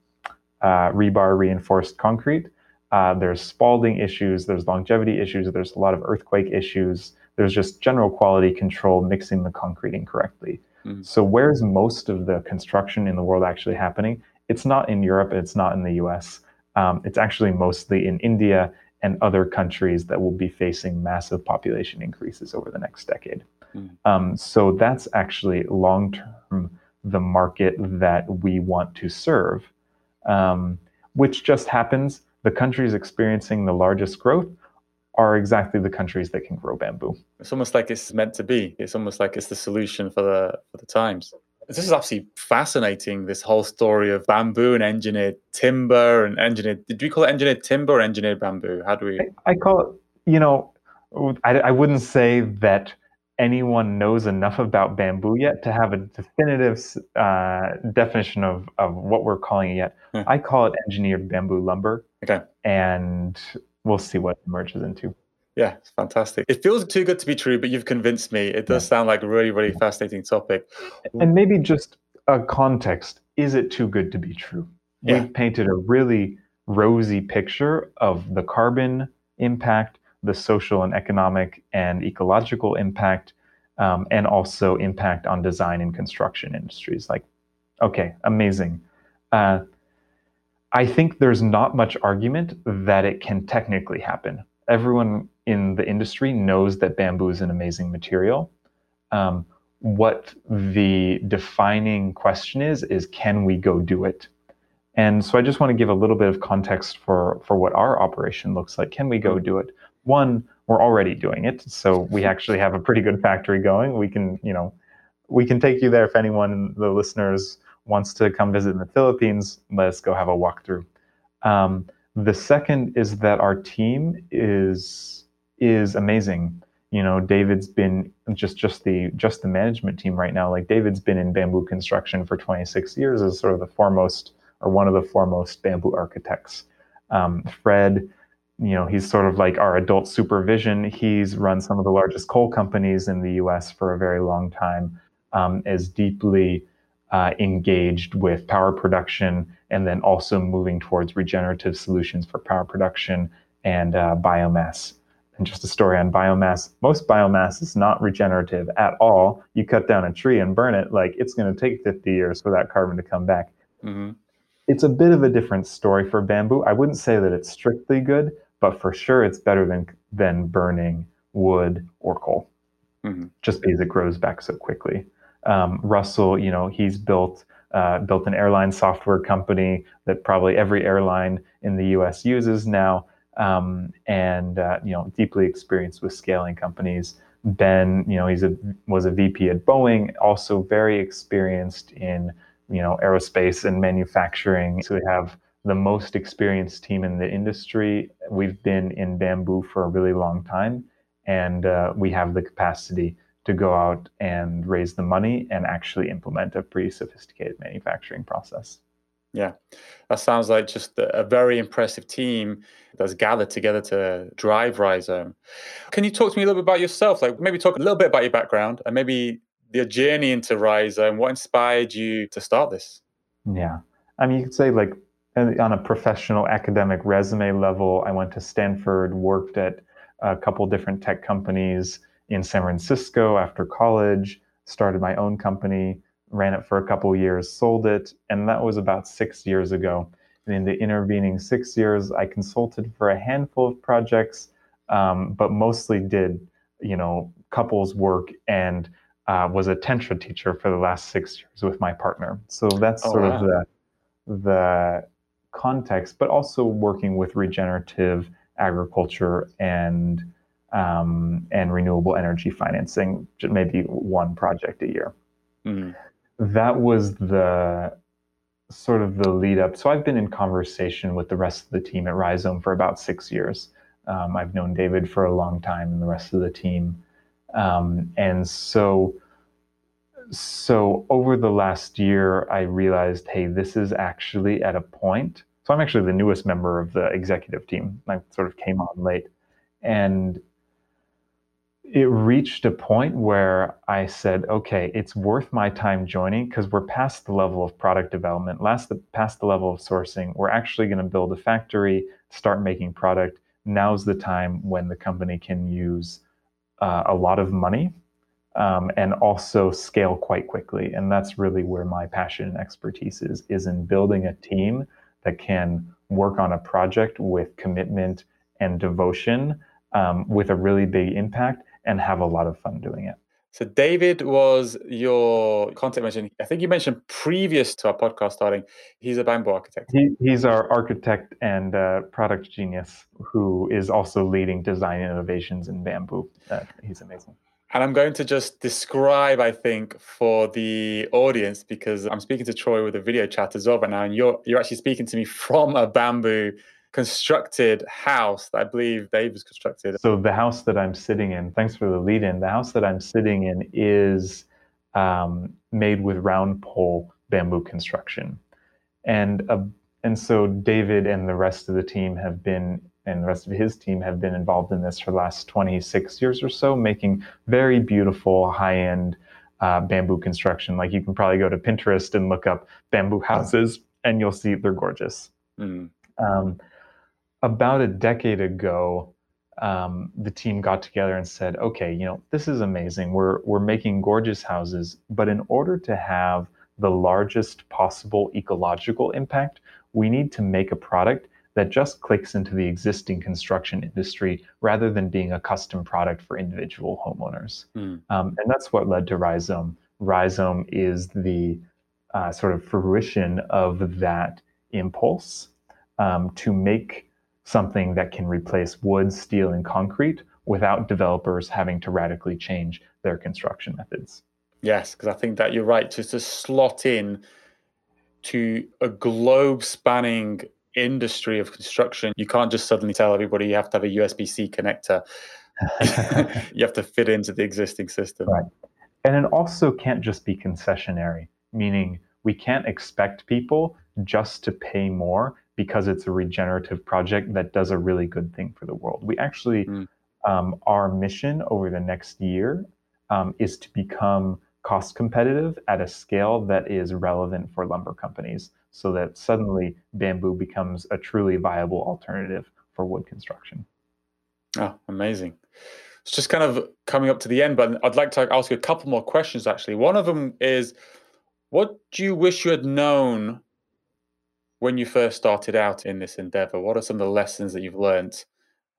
B: uh, rebar reinforced concrete. Uh, there's spalling issues, there's longevity issues, there's a lot of earthquake issues. There's just general quality control mixing the concrete incorrectly. Mm-hmm. So where's most of the construction in the world actually happening? It's not in Europe. It's not in the U.S. Um, it's actually mostly in India and other countries that will be facing massive population increases over the next decade. Mm. Um, so that's actually long term the market that we want to serve, um, which just happens the countries experiencing the largest growth are exactly the countries that can grow bamboo.
A: It's almost like it's meant to be. It's almost like it's the solution for the for the times. This is absolutely fascinating. This whole story of bamboo and engineered timber and engineered. Did we call it engineered timber or engineered bamboo? How do we?
B: I, I call it. You know, I, I wouldn't say that anyone knows enough about bamboo yet to have a definitive uh, definition of, of what we're calling it yet. Hmm. I call it engineered bamboo lumber.
A: Okay.
B: And we'll see what it merges into.
A: Yeah, it's fantastic. It feels too good to be true, but you've convinced me. It does yeah. sound like a really, really fascinating topic.
B: And maybe just a context is it too good to be true? Yeah. We've painted a really rosy picture of the carbon impact the social and economic and ecological impact, um, and also impact on design and construction industries. Like, okay, amazing. Uh, I think there's not much argument that it can technically happen. Everyone in the industry knows that bamboo is an amazing material. Um, what the defining question is is can we go do it? And so I just want to give a little bit of context for for what our operation looks like. Can we go do it? one, we're already doing it. So we actually have a pretty good factory going. We can, you know, we can take you there if anyone, the listeners, wants to come visit in the Philippines. Let's go have a walkthrough. Um, the second is that our team is is amazing. you know david's been just just the just the management team right now like david's been in bamboo construction for 26 years as sort of the foremost or one of the foremost bamboo architects um, fred you know he's sort of like our adult supervision he's run some of the largest coal companies in the us for a very long time um, is deeply uh, engaged with power production and then also moving towards regenerative solutions for power production and uh, biomass. And just a story on biomass most biomass is not regenerative at all. You cut down a tree and burn it like it's going to take 50 years for that carbon to come back. Mm-hmm. it's a bit of a different story for bamboo. I wouldn't say that it's strictly good but for sure it's better than than burning wood or coal. Mm-hmm. just because it grows back so quickly um, russell you know he's built uh, built an airline software company that probably every airline in the us uses now um, and uh, you know deeply experienced with scaling companies. Ben, you know, he's a was a VP at Boeing, also very experienced in you know aerospace and manufacturing. So we have the most experienced team in the industry. We've been in bamboo for a really long time, and uh, we have the capacity to go out and raise the money and actually implement a pretty sophisticated manufacturing process.
A: Yeah, that sounds like just a very impressive team that's gathered together to drive Rizome. Can you talk to me a little bit about yourself? Like maybe talk a little bit about your background and maybe your journey into Rizome. What inspired you to start this?
B: Yeah, I mean, you could say like on a professional academic resume level, I went to Stanford, worked at a couple different tech companies in San Francisco after college, started my own company ran it for a couple years, sold it, and that was about six years ago. And in the intervening six years, I consulted for a handful of projects, um, but mostly did, you know, couples work and uh, was a tantra teacher for the last six years with my partner. So that's oh, sort wow. of the the context, but also working with regenerative agriculture and um, and renewable energy financing, maybe one project a year. Mm that was the sort of the lead up. So I've been in conversation with the rest of the team at Rizome for about six years. Um, I've known David for a long time and the rest of the team. Um, and so, so over the last year, I realized, hey, this is actually at a point. So I'm actually the newest member of the executive team. I sort of came on late. And it reached a point where I said, okay, it's worth my time joining because we're past the level of product development, last the, past the level of sourcing. We're actually going to build a factory, start making product. Now's the time when the company can use uh, a lot of money um, and also scale quite quickly. And that's really where my passion and expertise is, is in building a team that can work on a project with commitment and devotion um, with a really big impact and have a lot of fun doing it.
A: So David was your contact mentioned. I think you mentioned previous to our podcast starting. He's a bamboo architect.
B: He, he's our architect and uh, product genius who is also leading design innovations in bamboo. Uh, he's amazing.
A: And I'm going to just describe, I think, for the audience because I'm speaking to Troy with a video chat as well right now, and you're you're actually speaking to me [LAUGHS] from a bamboo constructed house that I believe Dave has constructed.
B: So the house that I'm sitting in, thanks for the lead in, the house that I'm sitting in is um, made with round pole bamboo construction. And, uh, and so David and the rest of the team have been, and the rest of his team have been involved in this for the last 26 years or so, making very beautiful high end uh, bamboo construction. Like you can probably go to Pinterest and look up bamboo houses and you'll see they're gorgeous. Mm. Um, about a decade ago, um, the team got together and said, okay, you know, this is amazing. We're, we're making gorgeous houses, but in order to have the largest possible ecological impact, we need to make a product that just clicks into the existing construction industry rather than being a custom product for individual homeowners. Mm. Um, and that's what led to Rizome. Rizome is the uh, sort of fruition of that impulse um, to make something that can replace wood, steel, and concrete without developers having to radically change their construction methods.
A: Yes, because I think that you're right. Just to slot in to a globe spanning industry of construction, you can't just suddenly tell everybody you have to have a USB C connector. [LAUGHS] you have to fit into the existing system.
B: Right. And it also can't just be concessionary, meaning we can't expect people just to pay more because it's a regenerative project that does a really good thing for the world. We actually, mm. um, our mission over the next year um, is to become cost competitive at a scale that is relevant for lumber companies so that suddenly bamboo becomes a truly viable alternative for wood construction.
A: Oh, amazing. It's just kind of coming up to the end, but I'd like to ask you a couple more questions actually. One of them is what do you wish you had known when you first started out in this endeavor? What are some of the lessons that you've learned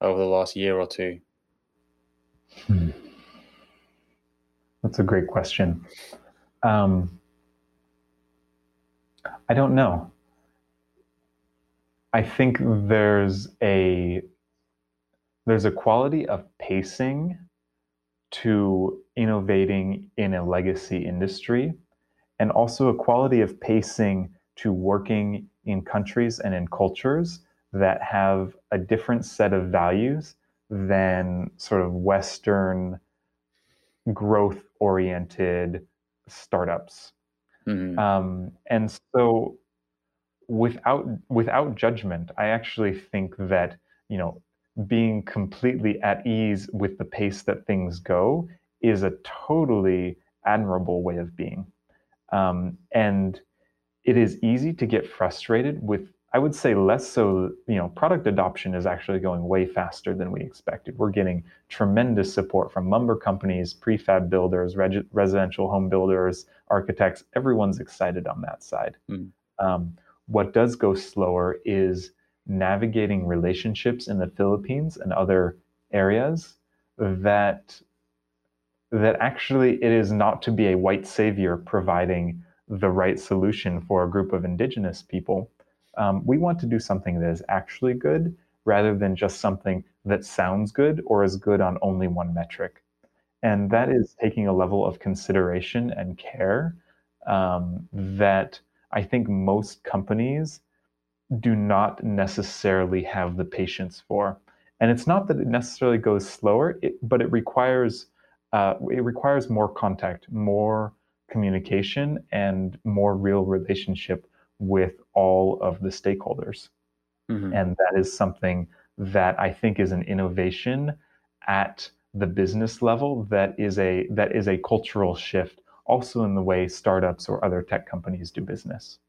A: over the last year or two? Hmm.
B: That's a great question. Um, I don't know. I think there's a there's a quality of pacing to innovating in a legacy industry and also a quality of pacing to working in countries and in cultures that have a different set of values than sort of Western growth oriented startups. Mm-hmm. Um, and so without without judgment, I actually think that, you know, being completely at ease with the pace that things go is a totally admirable way of being. Um, and it is easy to get frustrated with I would say less so, you know, product adoption is actually going way faster than we expected. We're getting tremendous support from lumber companies, prefab builders, reg- residential home builders, architects. Everyone's excited on that side. Mm. Um, what does go slower is navigating relationships in the Philippines and other areas that that actually it is not to be a white savior providing the right solution for a group of indigenous people um, we want to do something that is actually good rather than just something that sounds good or is good on only one metric. And that is taking a level of consideration and care um, that I think most companies do not necessarily have the patience for. And it's not that it necessarily goes slower, it, but it requires uh, it requires more contact, more communication, and more real relationship with all of the stakeholders. Mm-hmm. And that is something that I think is an innovation at the business level that is a that is a cultural shift also in the way startups or other tech companies do business.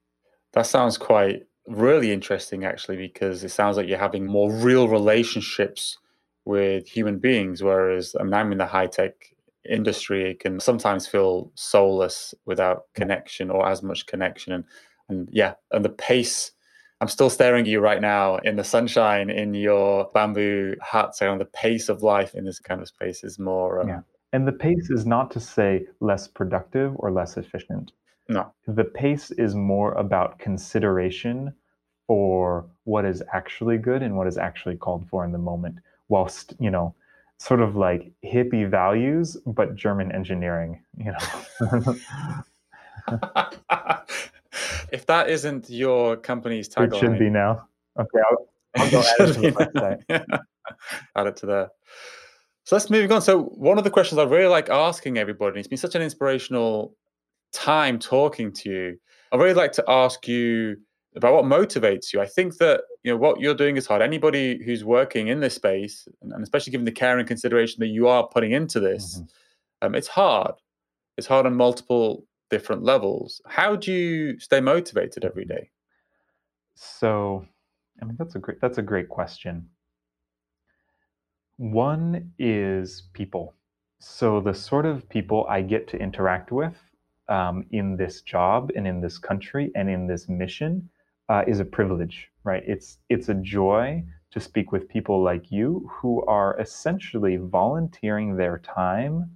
A: That sounds quite really interesting actually because it sounds like you're having more real relationships with human beings whereas I mean, I'm in the high tech industry can sometimes feel soulless without connection or as much connection and and yeah, and the pace. I'm still staring at you right now in the sunshine in your bamboo hut. So the pace of life in this kind of space is more. Um,
B: yeah. And the pace is not to say less productive or less efficient.
A: No.
B: The pace is more about consideration for what is actually good and what is actually called for in the moment, whilst, you know, sort of like hippie values, but German engineering, you know. [LAUGHS]
A: if that isn't your company's tagline,
B: it should be now. Okay, I'll, I'll go [LAUGHS] add it to the
A: website. [LAUGHS] add it to there. So let's move on. So one of the questions I really like asking everybody, and it's been such an inspirational time talking to you. I really like to ask you about what motivates you. I think that you know what you're doing is hard. Anybody who's working in this space, and especially given the care and consideration that you are putting into this, mm-hmm. um, it's hard. It's hard on multiple different levels. How do you stay motivated every day?
B: So, I mean that's a great that's a great question. One is people. So the sort of people I get to interact with um, in this job and in this country and in this mission uh, is a privilege, right? It's it's a joy to speak with people like you who are essentially volunteering their time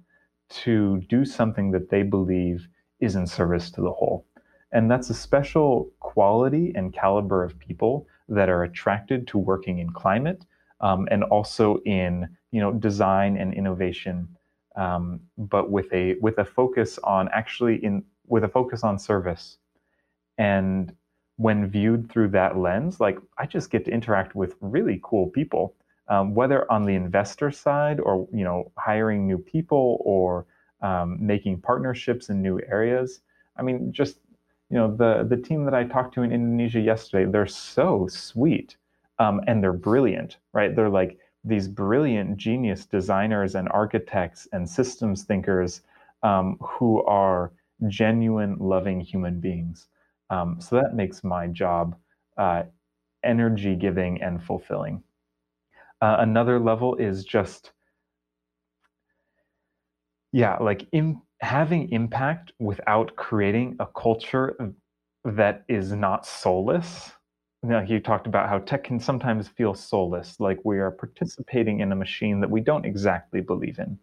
B: to do something that they believe is in service to the whole. And that's a special quality and caliber of people that are attracted to working in climate um, and also in you know design and innovation, um, but with a with a focus on actually in with a focus on service. And when viewed through that lens, like I just get to interact with really cool people um, whether on the investor side or you know hiring new people or um, making partnerships in new areas. I mean, just you know the the team that I talked to in Indonesia yesterday, they're so sweet um, and they're brilliant, right? They're like these brilliant genius designers and architects and systems thinkers um, who are genuine, loving human beings. Um, so that makes my job uh, energy giving and fulfilling. Uh, another level is just, yeah, like Im- having impact without creating a culture that is not soulless. Now, you talked about how tech can sometimes feel soulless, like we are participating in a machine that we don't exactly believe in.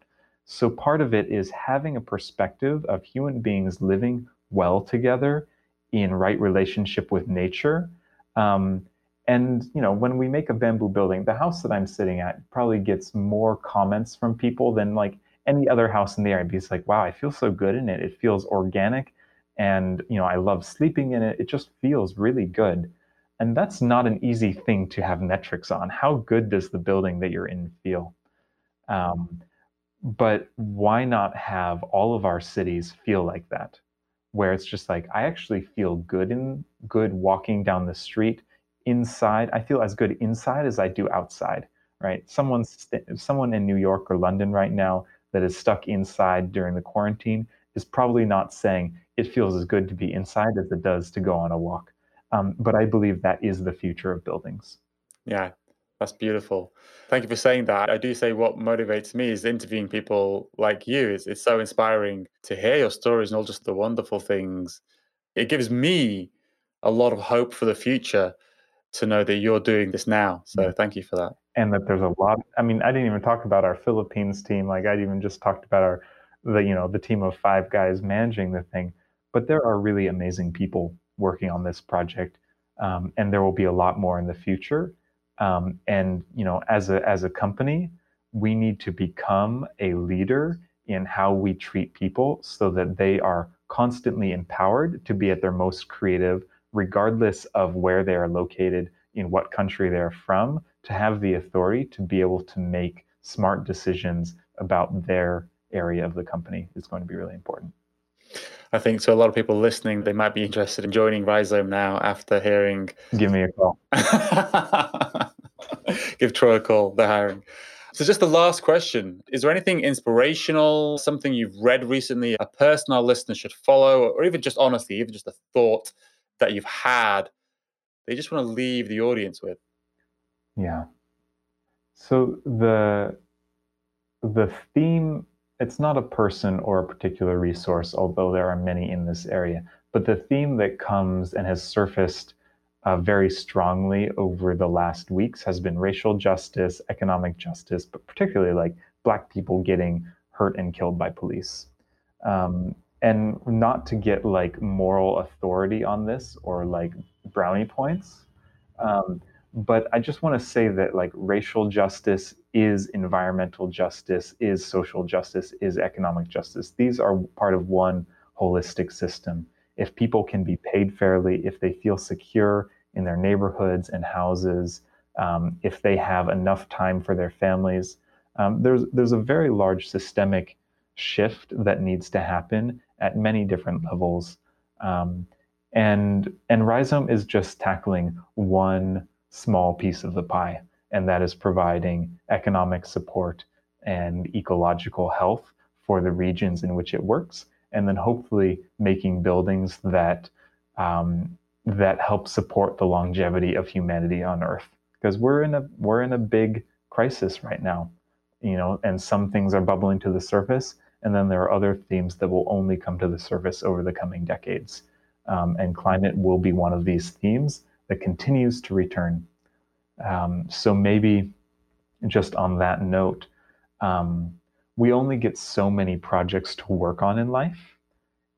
B: So, part of it is having a perspective of human beings living well together in right relationship with nature. Um, and you know, when we make a bamboo building, the house that I'm sitting at probably gets more comments from people than like any other house in the area. Because like, wow, I feel so good in it. It feels organic, and you know, I love sleeping in it. It just feels really good. And that's not an easy thing to have metrics on. How good does the building that you're in feel? Um, but why not have all of our cities feel like that? Where it's just like I actually feel good in good walking down the street inside. I feel as good inside as I do outside. Right? Someone's someone in New York or London right now that is stuck inside during the quarantine is probably not saying it feels as good to be inside as it does to go on a walk. Um, but I believe that is the future of buildings.
A: Yeah, that's beautiful. Thank you for saying that. I do say what motivates me is interviewing people like you. It's, it's so inspiring to hear your stories and all just the wonderful things. It gives me a lot of hope for the future to know that you're doing this now. So mm. thank you for that.
B: And that there's a lot. I mean, I didn't even talk about our Philippines team. Like I even just talked about our the you know the team of five guys managing the thing. But there are really amazing people working on this project, um, and there will be a lot more in the future. Um, and you know, as a as a company, we need to become a leader in how we treat people, so that they are constantly empowered to be at their most creative, regardless of where they are located, in what country they're from, to have the authority to be able to make smart decisions about their area of the company is going to be really important.
A: I think to a lot of people listening, they might be interested in joining Rizome now after hearing.
B: Give me a call. [LAUGHS] [LAUGHS]
A: Give Troy a call. They're hiring. So, just the last question Is there anything inspirational, something you've read recently, a person our listeners should follow, or even just honestly, even just a thought that you've had they just want to leave the audience with?
B: Yeah. So, the the theme it's not a person or a particular resource, although there are many in this area. But the theme that comes and has surfaced uh, very strongly over the last weeks has been racial justice, economic justice, but particularly like Black people getting hurt and killed by police. Um, and not to get like moral authority on this or like brownie points. Um, but I just want to say that like racial justice is environmental justice, is social justice, is economic justice. These are part of one holistic system. If people can be paid fairly, if they feel secure in their neighborhoods and houses, um, if they have enough time for their families, um, there's there's a very large systemic shift that needs to happen at many different levels. Um, and and Rizome is just tackling one small piece of the pie, and that is providing economic support and ecological health for the regions in which it works, and then hopefully making buildings that um, that help support the longevity of humanity on Earth. Because we're in a we're in a big crisis right now, you know, and some things are bubbling to the surface, and then there are other themes that will only come to the surface over the coming decades. Um, and climate will be one of these themes that continues to return. Um, so maybe just on that note, um, we only get so many projects to work on in life,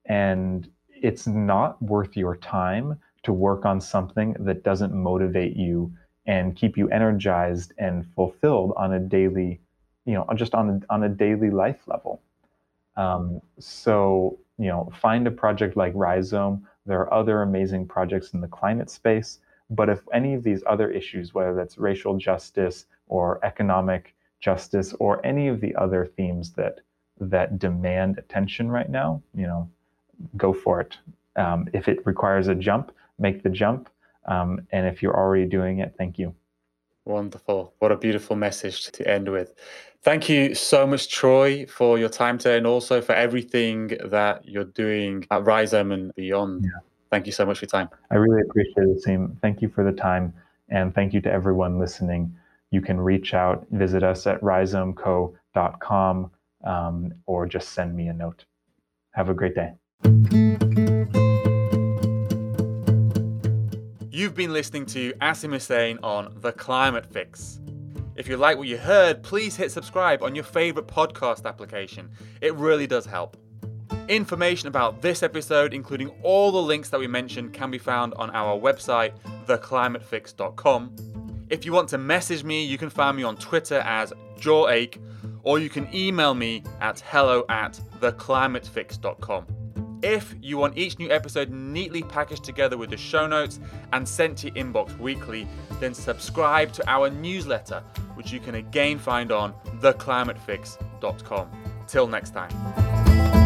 B: and it's not worth your time to work on something that doesn't motivate you and keep you energized and fulfilled on a daily, you know, just on a, on a daily life level. Um, so, you know, find a project like Rizome. There are other amazing projects in the climate space but if any of these other issues, whether that's racial justice or economic justice or any of the other themes that that demand attention right now, you know, go for it. Um, if it requires a jump, make the jump. Um, and if you're already doing it, thank you.
A: Wonderful. What a beautiful message to end with. Thank you so much, Troy, for your time today and also for everything that you're doing at Rizome and beyond. Yeah. Thank you so much for your time.
B: I really appreciate it, Sim. Thank you for the time. And thank you to everyone listening. You can reach out, visit us at rhizomeco.com, um, or just send me a note. Have a great day.
A: You've been listening to Asim Hussain on The Climate Fix. If you like what you heard, please hit subscribe on your favourite podcast application. It really does help. Information about this episode, including all the links that we mentioned, can be found on our website, theclimatefix.com. If you want to message me, you can find me on Twitter as JawAche, or you can email me at hello at theclimatefix.com. If you want each new episode neatly packaged together with the show notes and sent to your inbox weekly, then subscribe to our newsletter, which you can again find on theclimatefix.com. Till next time.